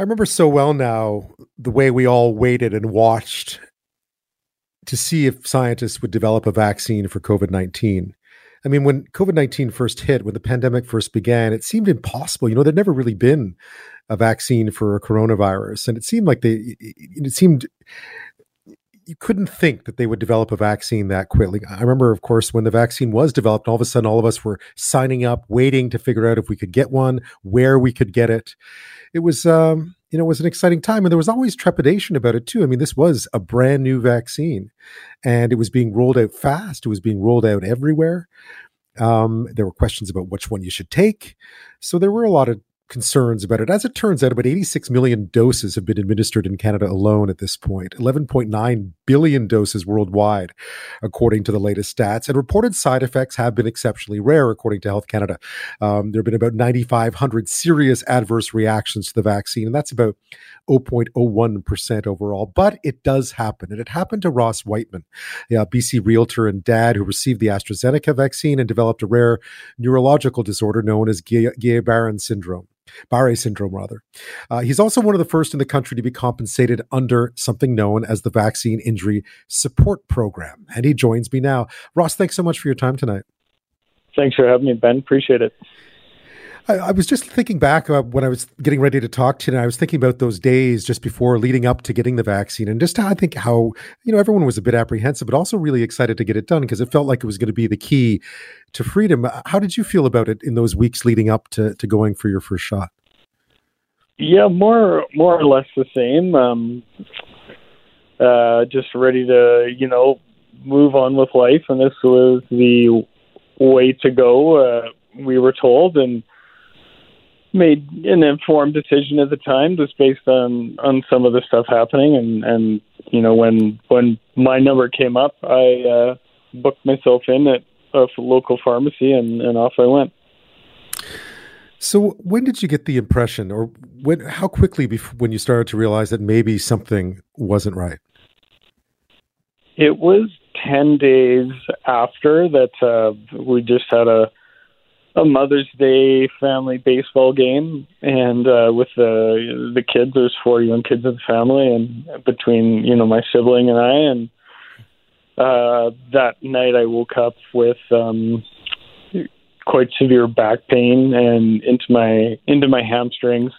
I remember so well now the way we all waited and watched to see if scientists would develop a vaccine for COVID 19. I mean, when COVID 19 first hit, when the pandemic first began, it seemed impossible. You know, there'd never really been a vaccine for a coronavirus. And it seemed like they, it seemed, you couldn't think that they would develop a vaccine that quickly. I remember, of course, when the vaccine was developed, all of a sudden, all of us were signing up, waiting to figure out if we could get one, where we could get it. It was, um, you know, it was an exciting time. And there was always trepidation about it too. I mean, this was a brand new vaccine and it was being rolled out fast. It was being rolled out everywhere. Um, there were questions about which one you should take. So there were a lot of concerns about it. As it turns out, about 86 million doses have been administered in Canada alone at this point, 11.9 billion doses worldwide, according to the latest stats. And reported side effects have been exceptionally rare, according to Health Canada. Um, there have been about 9,500 serious adverse reactions to the vaccine, and that's about 0.01% overall. But it does happen. And it happened to Ross Wightman, a BC realtor and dad who received the AstraZeneca vaccine and developed a rare neurological disorder known as Guillain-Barré syndrome. Barre syndrome, rather. Uh, he's also one of the first in the country to be compensated under something known as the Vaccine Injury Support Program. And he joins me now. Ross, thanks so much for your time tonight. Thanks for having me, Ben. Appreciate it. I, I was just thinking back uh, when I was getting ready to talk to you, and I was thinking about those days just before leading up to getting the vaccine, and just how I think how you know everyone was a bit apprehensive, but also really excited to get it done because it felt like it was going to be the key to freedom. How did you feel about it in those weeks leading up to to going for your first shot? Yeah, more more or less the same. Um, uh, just ready to you know move on with life, and this was the way to go. Uh, we were told, and made an informed decision at the time just based on on some of the stuff happening and and you know when when my number came up i uh booked myself in at a local pharmacy and and off i went. So when did you get the impression or when how quickly before, when you started to realize that maybe something wasn't right? It was 10 days after that uh we just had a a Mother's Day family baseball game, and uh, with the the kids, there's four young kids in the family, and between you know my sibling and I, and uh, that night I woke up with um, quite severe back pain and into my into my hamstrings,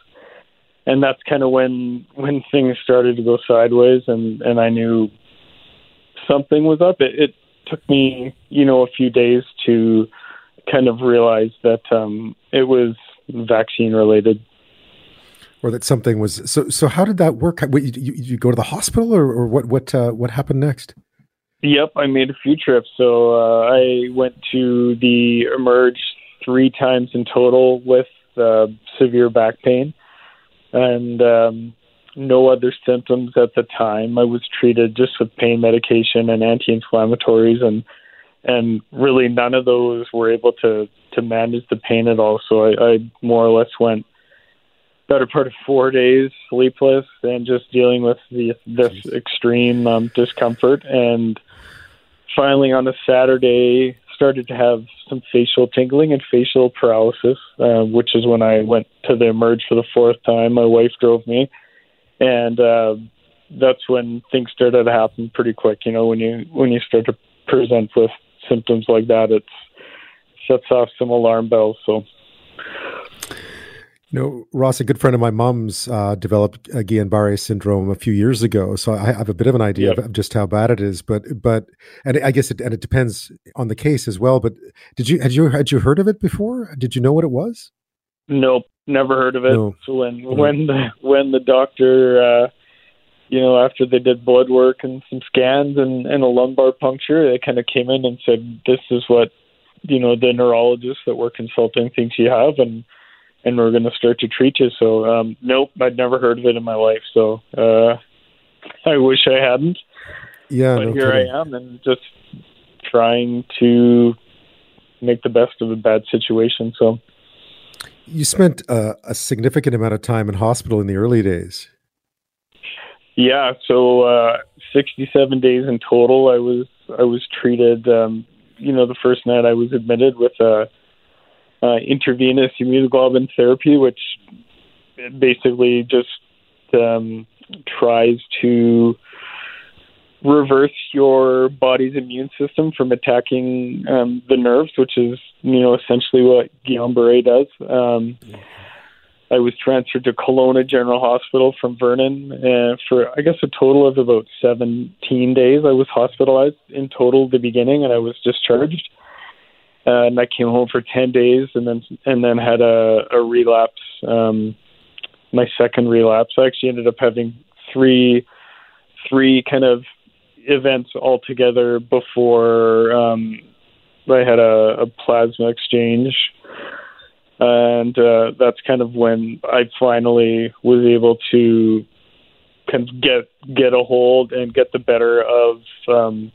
and that's kind of when when things started to go sideways, and and I knew something was up. It, it took me you know a few days to kind of realized that um, it was vaccine related. Or that something was so. So how did that work? you, you, you, go to the hospital, or, or what? What? Uh, what happened next? Yep, I made a few trips. So uh, I went to the Emerge three times in total with uh, severe back pain, and um, no other symptoms at the time. I was treated just with pain medication and anti-inflammatories, and and really none of those were able to to manage the pain at all. So I, I more or less went better part of four days sleepless and just dealing with the this extreme um, discomfort. And finally, on a Saturday, started to have some facial tingling and facial paralysis, uh, which is when I went to the emerge for the fourth time. My wife drove me, and uh, that's when things started to happen pretty quick. You know, when you when you start to present with symptoms like that, it sets off some alarm bells. So. You know, Ross, a good friend of my mom's uh, developed uh, Guillain-Barré syndrome a few years ago, so I have a bit of an idea yep. of, just how bad it is. But, but, and I guess it and it depends on the case as well. But did you had you had you heard of it before? Did you know what it was? Nope, never heard of it. No. So when no. when the when the doctor uh, you know, after they did blood work and some scans and, and a lumbar puncture, they kind of came in and said, "This is what you know the neurologist that we're consulting thinks you have, and and we're going to start to treat you." So, um, nope, I'd never heard of it in my life. So, uh, I wish I hadn't. Yeah, but no here kidding. I am, and just trying to make the best of a bad situation. So, you spent uh, a significant amount of time in hospital in the early days. Yeah, so uh, 67 days in total. I was I was treated. Um, you know, the first night I was admitted with a uh, intravenous immunoglobulin therapy, which basically just um, tries to reverse your body's immune system from attacking um, the nerves, which is you know essentially what Guillain-Barré does. Um, I was transferred to Kelowna General Hospital from Vernon uh, for I guess a total of about 17 days. I was hospitalized in total the beginning, and I was discharged. Uh, and I came home for 10 days, and then and then had a, a relapse. Um, my second relapse. I actually ended up having three three kind of events altogether before um, I had a, a plasma exchange and uh, that's kind of when I finally was able to kind of get get a hold and get the better of um,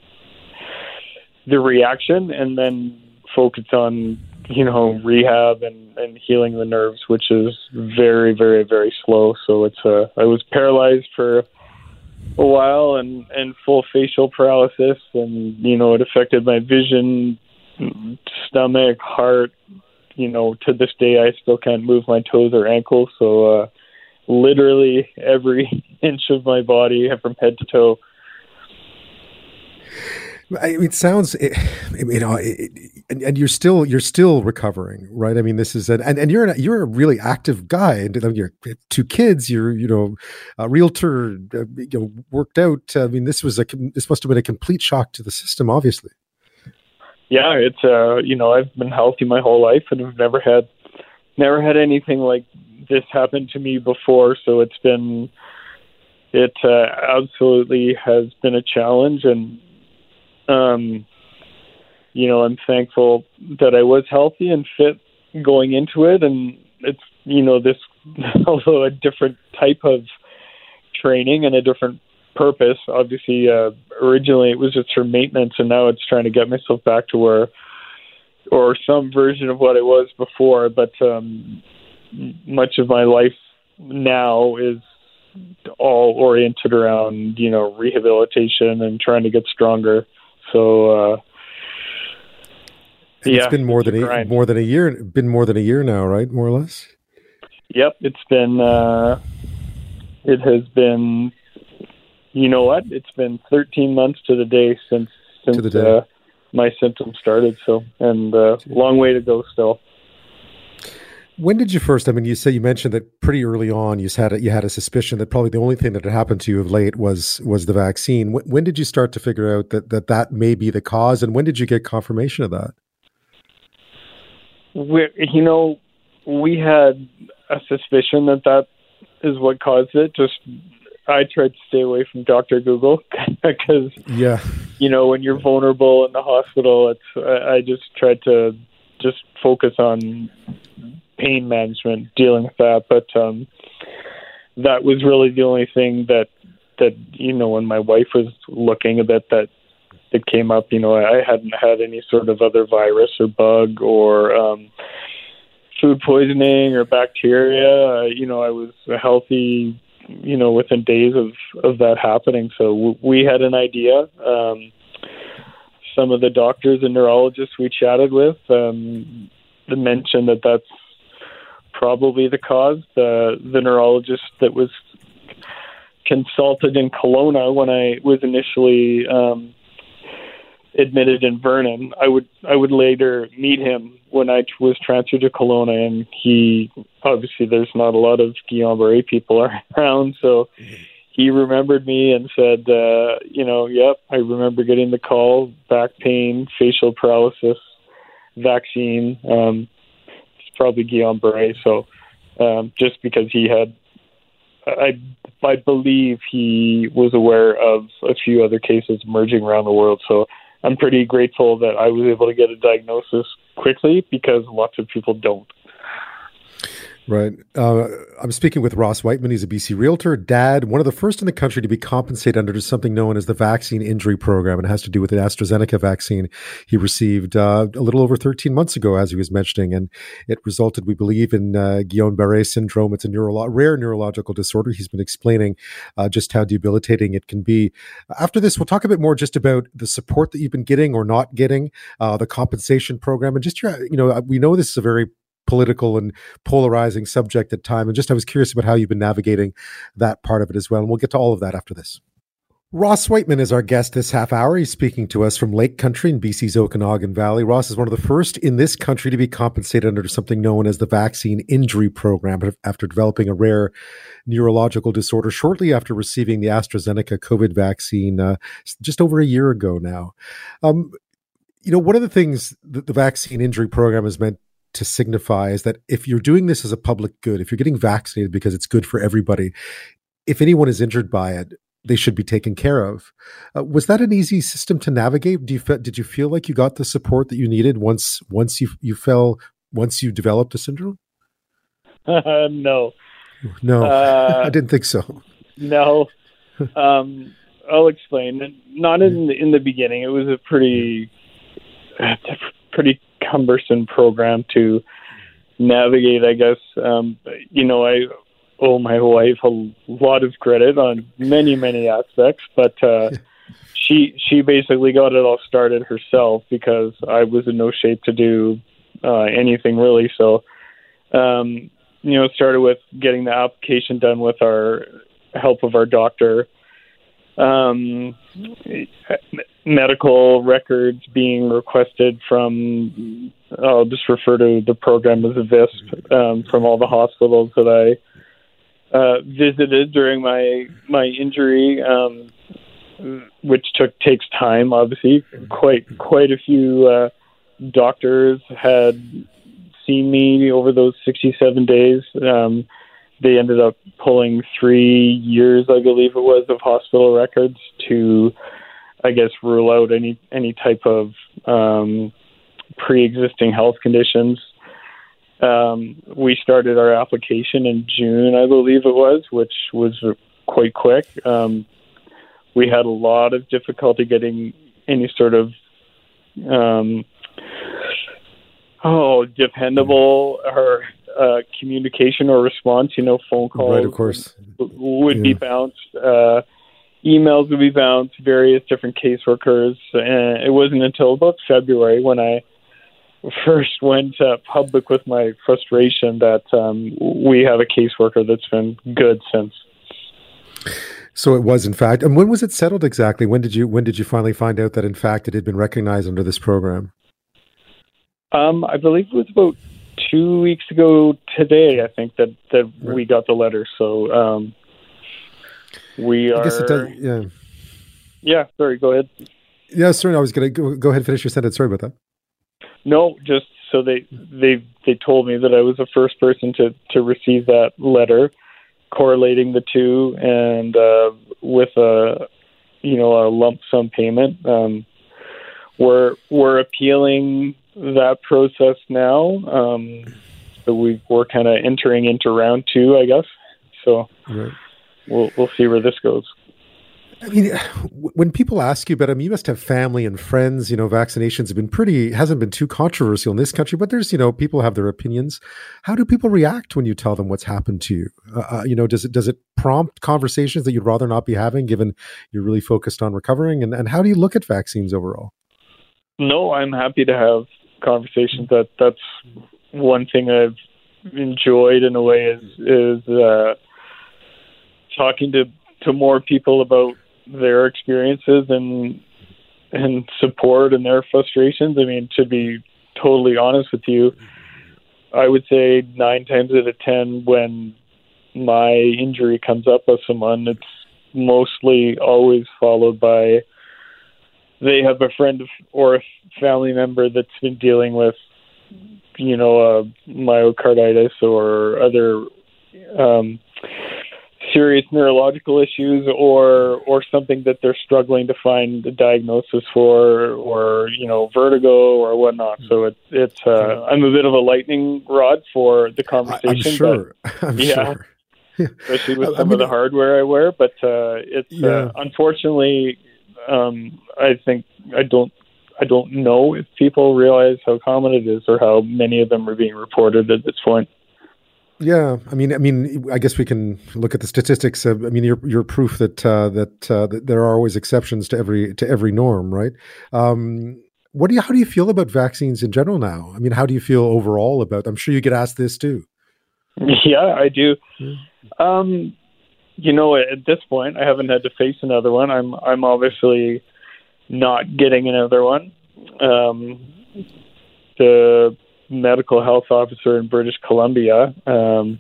the reaction, and then focus on you know rehab and, and healing the nerves, which is very very very slow. So it's uh, I was paralyzed for a while and and full facial paralysis, and you know it affected my vision, stomach, heart, you know, to this day, I still can't move my toes or ankles. So, uh, literally every inch of my body from head to toe. It sounds, you know, and, and, you're still you're still recovering, right? I mean, this is an, and and you're an, you're a really active guy, and you're two kids. You're you know, a realtor, uh, you know, worked out. I mean, this was a this must have been a complete shock to the system, obviously yeah, it's uh, you know, I've been healthy my whole life and I've never had never had anything like this happen to me before, so it's been it uh, absolutely has been a challenge and um you know, I'm thankful that I was healthy and fit going into it. And it's you know, this although a different type of training and a different purpose. Obviously, uh, originally it was just for maintenance, and now it's trying to get myself back to where, or some version of what I was before. But um, much of my life now is all oriented around you know rehabilitation and trying to get stronger. So. Uh, yeah, it's been more than a, a more than a year. Been more than a year now, right? More or less. Yep, it's been. Uh, it has been you know what? It's been 13 months to the day since since day. Uh, my symptoms started. So, and uh, long way to go still. When did you first? I mean, you say you mentioned that pretty early on you had a, you had a suspicion that probably the only thing that had happened to you of late was was the vaccine. When, when did you start to figure out that, that that may be the cause, and when did you get confirmation of that? we you know, we had a suspicion that that is what caused it. Just I tried to stay away from Doctor Google because yeah, you know when you're vulnerable in the hospital, it's I, I just tried to just focus on pain management, dealing with that. But um, that was really the only thing that that you know when my wife was looking a bit that that came up. You know, I hadn't had any sort of other virus or bug or um, food poisoning or bacteria. Uh, you know, I was a healthy you know, within days of of that happening. So w- we had an idea. Um, some of the doctors and neurologists we chatted with um, mentioned that that's probably the cause. The the neurologist that was consulted in Kelowna when I was initially um, admitted in Vernon. I would I would later meet him when I was transferred to Kelowna, and he obviously there's not a lot of Guillain-Barré people around, so he remembered me and said, uh, you know, yep, I remember getting the call, back pain, facial paralysis, vaccine. Um, it's probably Guillain-Barré, so um, just because he had. I I believe he was aware of a few other cases emerging around the world, so I'm pretty grateful that I was able to get a diagnosis quickly because lots of people don't. Right. Uh, I'm speaking with Ross Wightman. He's a BC realtor, dad, one of the first in the country to be compensated under something known as the Vaccine Injury Program. And it has to do with the AstraZeneca vaccine he received uh, a little over 13 months ago, as he was mentioning. And it resulted, we believe, in uh, Guillain Barre syndrome. It's a neuro- rare neurological disorder. He's been explaining uh, just how debilitating it can be. After this, we'll talk a bit more just about the support that you've been getting or not getting, uh, the compensation program, and just your, you know, we know this is a very political and polarizing subject at time. And just I was curious about how you've been navigating that part of it as well. And we'll get to all of that after this. Ross Wightman is our guest this half hour. He's speaking to us from Lake Country in BC's Okanagan Valley. Ross is one of the first in this country to be compensated under something known as the Vaccine Injury Program after developing a rare neurological disorder shortly after receiving the AstraZeneca COVID vaccine uh, just over a year ago now. Um, you know, one of the things that the Vaccine Injury Program has meant to signify is that if you're doing this as a public good, if you're getting vaccinated because it's good for everybody, if anyone is injured by it, they should be taken care of. Uh, was that an easy system to navigate? Do you fe- did you feel like you got the support that you needed once once you you fell once you developed a syndrome? Uh, no, no, uh, I didn't think so. No, um, I'll explain. Not in in the beginning. It was a pretty pretty cumbersome program to navigate. I guess um, you know I owe my wife a lot of credit on many many aspects, but uh, she she basically got it all started herself because I was in no shape to do uh, anything really. So, um, you know, it started with getting the application done with our help of our doctor. Um, medical records being requested from, I'll just refer to the program as a VISP, um, from all the hospitals that I uh, visited during my my injury, um, which took takes time. Obviously, quite quite a few uh, doctors had seen me over those 67 days. Um, they ended up pulling three years, I believe it was, of hospital records to, I guess, rule out any any type of um, pre-existing health conditions um, we started our application in June, I believe it was, which was quite quick. Um, we had a lot of difficulty getting any sort of um, oh dependable or uh, communication or response. You know, phone calls, right? Of course, would yeah. be bounced. Uh, emails would be bounced. To various different caseworkers, and it wasn't until about February when I first went uh, public with my frustration that um, we have a caseworker that's been good since. So it was, in fact. And when was it settled exactly? When did you when did you finally find out that, in fact, it had been recognized under this program? Um, I believe it was about two weeks ago today. I think that that right. we got the letter. So um, we are. I guess it does, yeah. Yeah. Sorry. Go ahead. Yeah. Sorry. I was going to go, go ahead and finish your sentence. Sorry about that. No, just so they they they told me that I was the first person to to receive that letter, correlating the two, and uh, with a you know a lump sum payment. Um, we're we're appealing that process now. Um, so we we're kind of entering into round two, I guess. So right. We'll we'll see where this goes. I mean, when people ask you about them, you must have family and friends. You know, vaccinations have been pretty, hasn't been too controversial in this country, but there's, you know, people have their opinions. How do people react when you tell them what's happened to you? Uh, uh, you know, does it, does it prompt conversations that you'd rather not be having given you're really focused on recovering? And, and how do you look at vaccines overall? No, I'm happy to have conversations. That that's one thing I've enjoyed in a way is, is, uh, talking to, to more people about their experiences and and support and their frustrations. I mean, to be totally honest with you, I would say nine times out of ten when my injury comes up with someone, it's mostly always followed by they have a friend or a family member that's been dealing with, you know, uh, myocarditis or other um, serious neurological issues or or something that they're struggling to find a diagnosis for or you know vertigo or whatnot so it's it's uh, i'm a bit of a lightning rod for the conversation i'm sure I'm yeah sure. especially with some I mean, of the hardware i wear but uh it's uh, yeah. uh, unfortunately um i think i don't I don't know if people realize how common it is or how many of them are being reported at this point. Yeah, I mean, I mean, I guess we can look at the statistics. Of, I mean, you're, you're proof that uh, that, uh, that there are always exceptions to every to every norm, right? Um, what do you how do you feel about vaccines in general now? I mean, how do you feel overall about? I'm sure you get asked this too. Yeah, I do. Um, you know, at this point, I haven't had to face another one. I'm I'm obviously not getting another one. Um, the medical health officer in British Columbia um,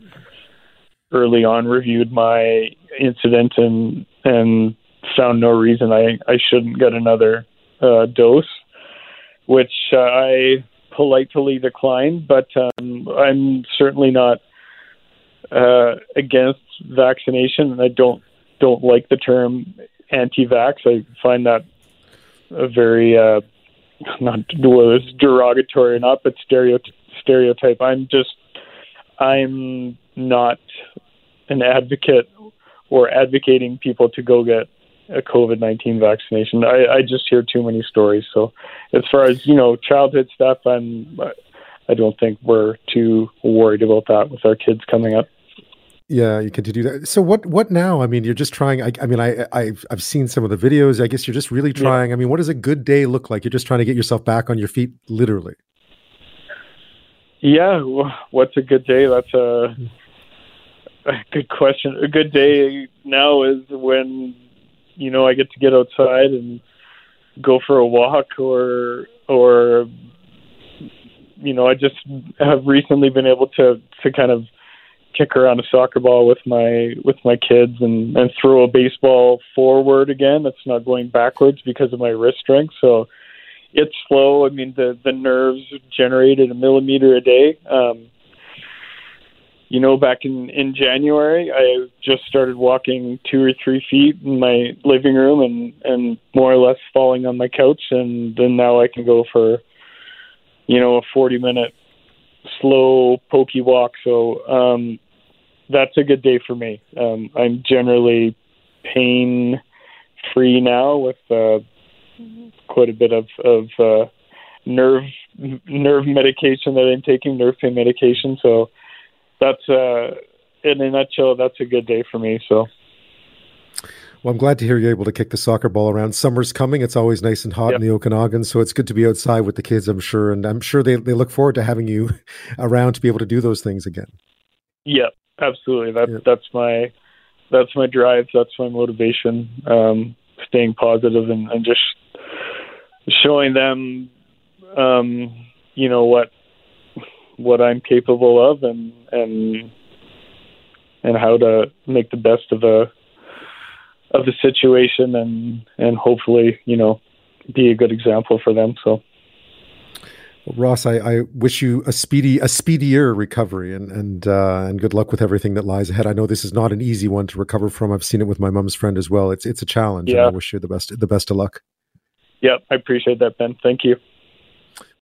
early on reviewed my incident and and found no reason I I shouldn't get another uh, dose, which uh, I politely declined. But um, I'm certainly not uh, against vaccination, and I don't don't like the term anti-vax. I find that a very uh, not whether it's derogatory or not, but stereotype. Stereotype. I'm just I'm not an advocate or advocating people to go get a COVID nineteen vaccination. I, I just hear too many stories. So as far as you know, childhood stuff, I'm I don't think we're too worried about that with our kids coming up. Yeah, you can do that. So what? What now? I mean, you're just trying. I, I mean, I, I've I've seen some of the videos. I guess you're just really trying. Yeah. I mean, what does a good day look like? You're just trying to get yourself back on your feet, literally. Yeah, what's a good day? That's a, a good question. A good day now is when you know I get to get outside and go for a walk, or or you know I just have recently been able to to kind of kick around a soccer ball with my with my kids and and throw a baseball forward again. It's not going backwards because of my wrist strength. So it's slow. I mean the the nerves generated a millimeter a day. Um, you know, back in in January, I just started walking two or three feet in my living room and and more or less falling on my couch, and then now I can go for you know a forty minute slow pokey walk. So um, that's a good day for me. Um, I'm generally pain free now with uh, quite a bit of of uh, nerve nerve medication that I'm taking, nerve pain medication. So that's uh, in a nutshell, that's a good day for me. So. Well, I'm glad to hear you're able to kick the soccer ball around. Summer's coming. It's always nice and hot yep. in the Okanagan, so it's good to be outside with the kids, I'm sure. And I'm sure they, they look forward to having you around to be able to do those things again. Yep, absolutely. That yeah. that's my that's my drive. That's my motivation. Um, staying positive and, and just showing them, um, you know what what I'm capable of and and and how to make the best of a of the situation and and hopefully you know be a good example for them. So. Well, Ross, I, I, wish you a speedy, a speedier recovery, and and uh, and good luck with everything that lies ahead. I know this is not an easy one to recover from. I've seen it with my mom's friend as well. It's it's a challenge. Yeah. I wish you the best, the best of luck. Yep, I appreciate that, Ben. Thank you.